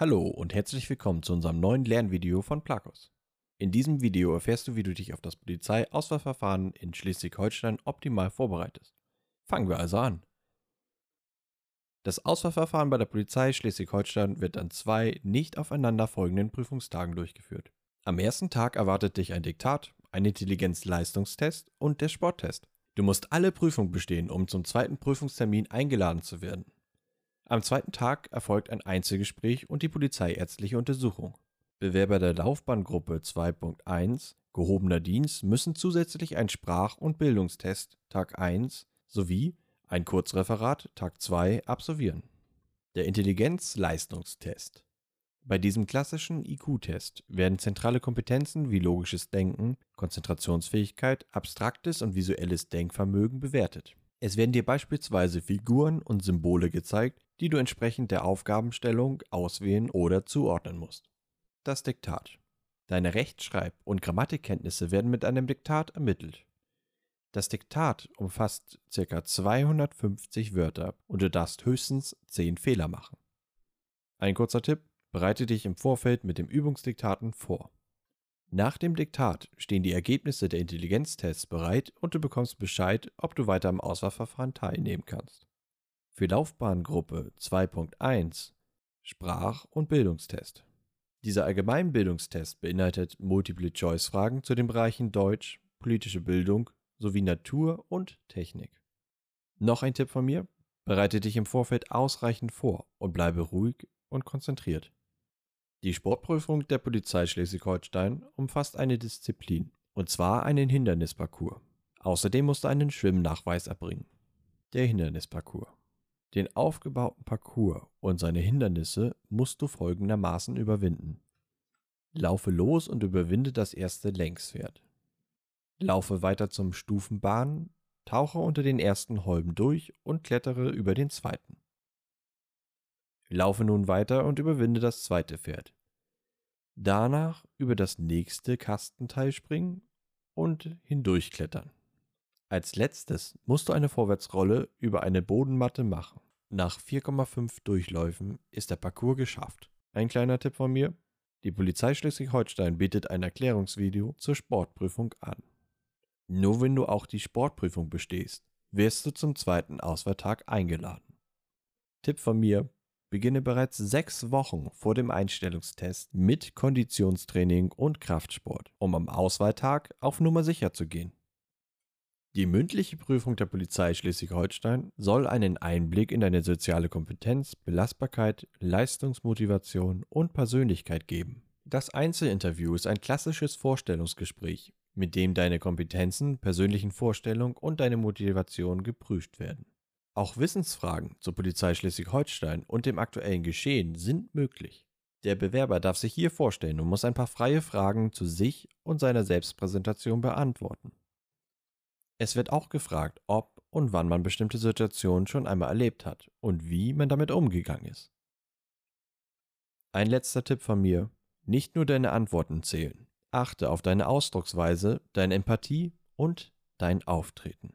Hallo und herzlich willkommen zu unserem neuen Lernvideo von Plakos. In diesem Video erfährst du, wie du dich auf das Polizeiauswahlverfahren in Schleswig-Holstein optimal vorbereitest. Fangen wir also an. Das Auswahlverfahren bei der Polizei Schleswig-Holstein wird an zwei nicht aufeinander folgenden Prüfungstagen durchgeführt. Am ersten Tag erwartet dich ein Diktat, ein Intelligenzleistungstest und der Sporttest. Du musst alle Prüfungen bestehen, um zum zweiten Prüfungstermin eingeladen zu werden. Am zweiten Tag erfolgt ein Einzelgespräch und die polizeiärztliche Untersuchung. Bewerber der Laufbahngruppe 2.1 Gehobener Dienst müssen zusätzlich einen Sprach- und Bildungstest Tag 1 sowie ein Kurzreferat Tag 2 absolvieren. Der Intelligenzleistungstest. Bei diesem klassischen IQ-Test werden zentrale Kompetenzen wie logisches Denken, Konzentrationsfähigkeit, abstraktes und visuelles Denkvermögen bewertet. Es werden dir beispielsweise Figuren und Symbole gezeigt, die du entsprechend der Aufgabenstellung auswählen oder zuordnen musst. Das Diktat. Deine Rechtschreib- und Grammatikkenntnisse werden mit einem Diktat ermittelt. Das Diktat umfasst ca. 250 Wörter und du darfst höchstens 10 Fehler machen. Ein kurzer Tipp, bereite dich im Vorfeld mit dem Übungsdiktaten vor. Nach dem Diktat stehen die Ergebnisse der Intelligenztests bereit und du bekommst Bescheid, ob du weiter am Auswahlverfahren teilnehmen kannst. Für Laufbahngruppe 2.1 Sprach- und Bildungstest. Dieser Allgemeinbildungstest beinhaltet Multiple-Choice-Fragen zu den Bereichen Deutsch, politische Bildung sowie Natur und Technik. Noch ein Tipp von mir, bereite dich im Vorfeld ausreichend vor und bleibe ruhig und konzentriert. Die Sportprüfung der Polizei Schleswig-Holstein umfasst eine Disziplin, und zwar einen Hindernisparcours. Außerdem musst du einen Schwimmnachweis erbringen. Der Hindernisparcours. Den aufgebauten Parcours und seine Hindernisse musst du folgendermaßen überwinden. Laufe los und überwinde das erste Längspferd. Laufe weiter zum Stufenbahn, tauche unter den ersten Holben durch und klettere über den zweiten. Laufe nun weiter und überwinde das zweite Pferd. Danach über das nächste Kastenteil springen und hindurchklettern. Als letztes musst du eine Vorwärtsrolle über eine Bodenmatte machen. Nach 4,5 Durchläufen ist der Parcours geschafft. Ein kleiner Tipp von mir. Die Polizei Schleswig-Holstein bietet ein Erklärungsvideo zur Sportprüfung an. Nur wenn du auch die Sportprüfung bestehst, wirst du zum zweiten Auswahltag eingeladen. Tipp von mir, beginne bereits sechs Wochen vor dem Einstellungstest mit Konditionstraining und Kraftsport, um am Auswahltag auf Nummer sicher zu gehen. Die mündliche Prüfung der Polizei Schleswig-Holstein soll einen Einblick in deine soziale Kompetenz, Belastbarkeit, Leistungsmotivation und Persönlichkeit geben. Das Einzelinterview ist ein klassisches Vorstellungsgespräch, mit dem deine Kompetenzen, persönlichen Vorstellungen und deine Motivation geprüft werden. Auch Wissensfragen zur Polizei Schleswig-Holstein und dem aktuellen Geschehen sind möglich. Der Bewerber darf sich hier vorstellen und muss ein paar freie Fragen zu sich und seiner Selbstpräsentation beantworten. Es wird auch gefragt, ob und wann man bestimmte Situationen schon einmal erlebt hat und wie man damit umgegangen ist. Ein letzter Tipp von mir, nicht nur deine Antworten zählen. Achte auf deine Ausdrucksweise, deine Empathie und dein Auftreten.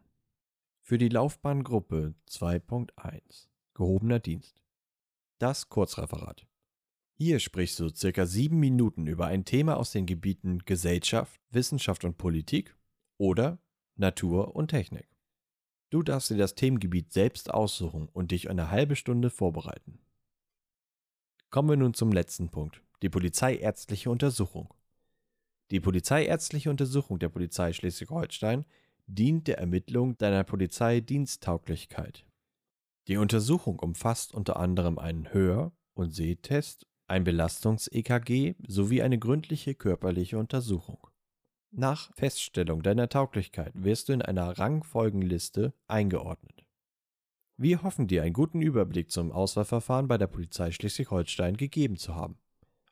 Für die Laufbahngruppe 2.1 Gehobener Dienst. Das Kurzreferat. Hier sprichst du circa sieben Minuten über ein Thema aus den Gebieten Gesellschaft, Wissenschaft und Politik oder Natur und Technik. Du darfst dir das Themengebiet selbst aussuchen und dich eine halbe Stunde vorbereiten. Kommen wir nun zum letzten Punkt, die polizeiärztliche Untersuchung. Die polizeiärztliche Untersuchung der Polizei Schleswig-Holstein dient der Ermittlung deiner Polizeidiensttauglichkeit. Die Untersuchung umfasst unter anderem einen Hör- und Sehtest, ein Belastungs-EKG sowie eine gründliche körperliche Untersuchung. Nach Feststellung deiner Tauglichkeit wirst du in einer Rangfolgenliste eingeordnet. Wir hoffen dir einen guten Überblick zum Auswahlverfahren bei der Polizei Schleswig-Holstein gegeben zu haben.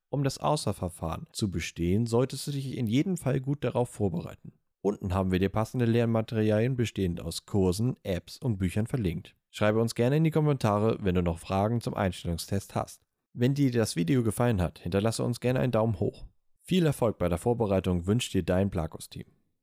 Um das Auswahlverfahren zu bestehen, solltest du dich in jedem Fall gut darauf vorbereiten. Unten haben wir dir passende Lernmaterialien bestehend aus Kursen, Apps und Büchern verlinkt. Schreibe uns gerne in die Kommentare, wenn du noch Fragen zum Einstellungstest hast. Wenn dir das Video gefallen hat, hinterlasse uns gerne einen Daumen hoch. Viel Erfolg bei der Vorbereitung wünscht dir dein Plakos-Team.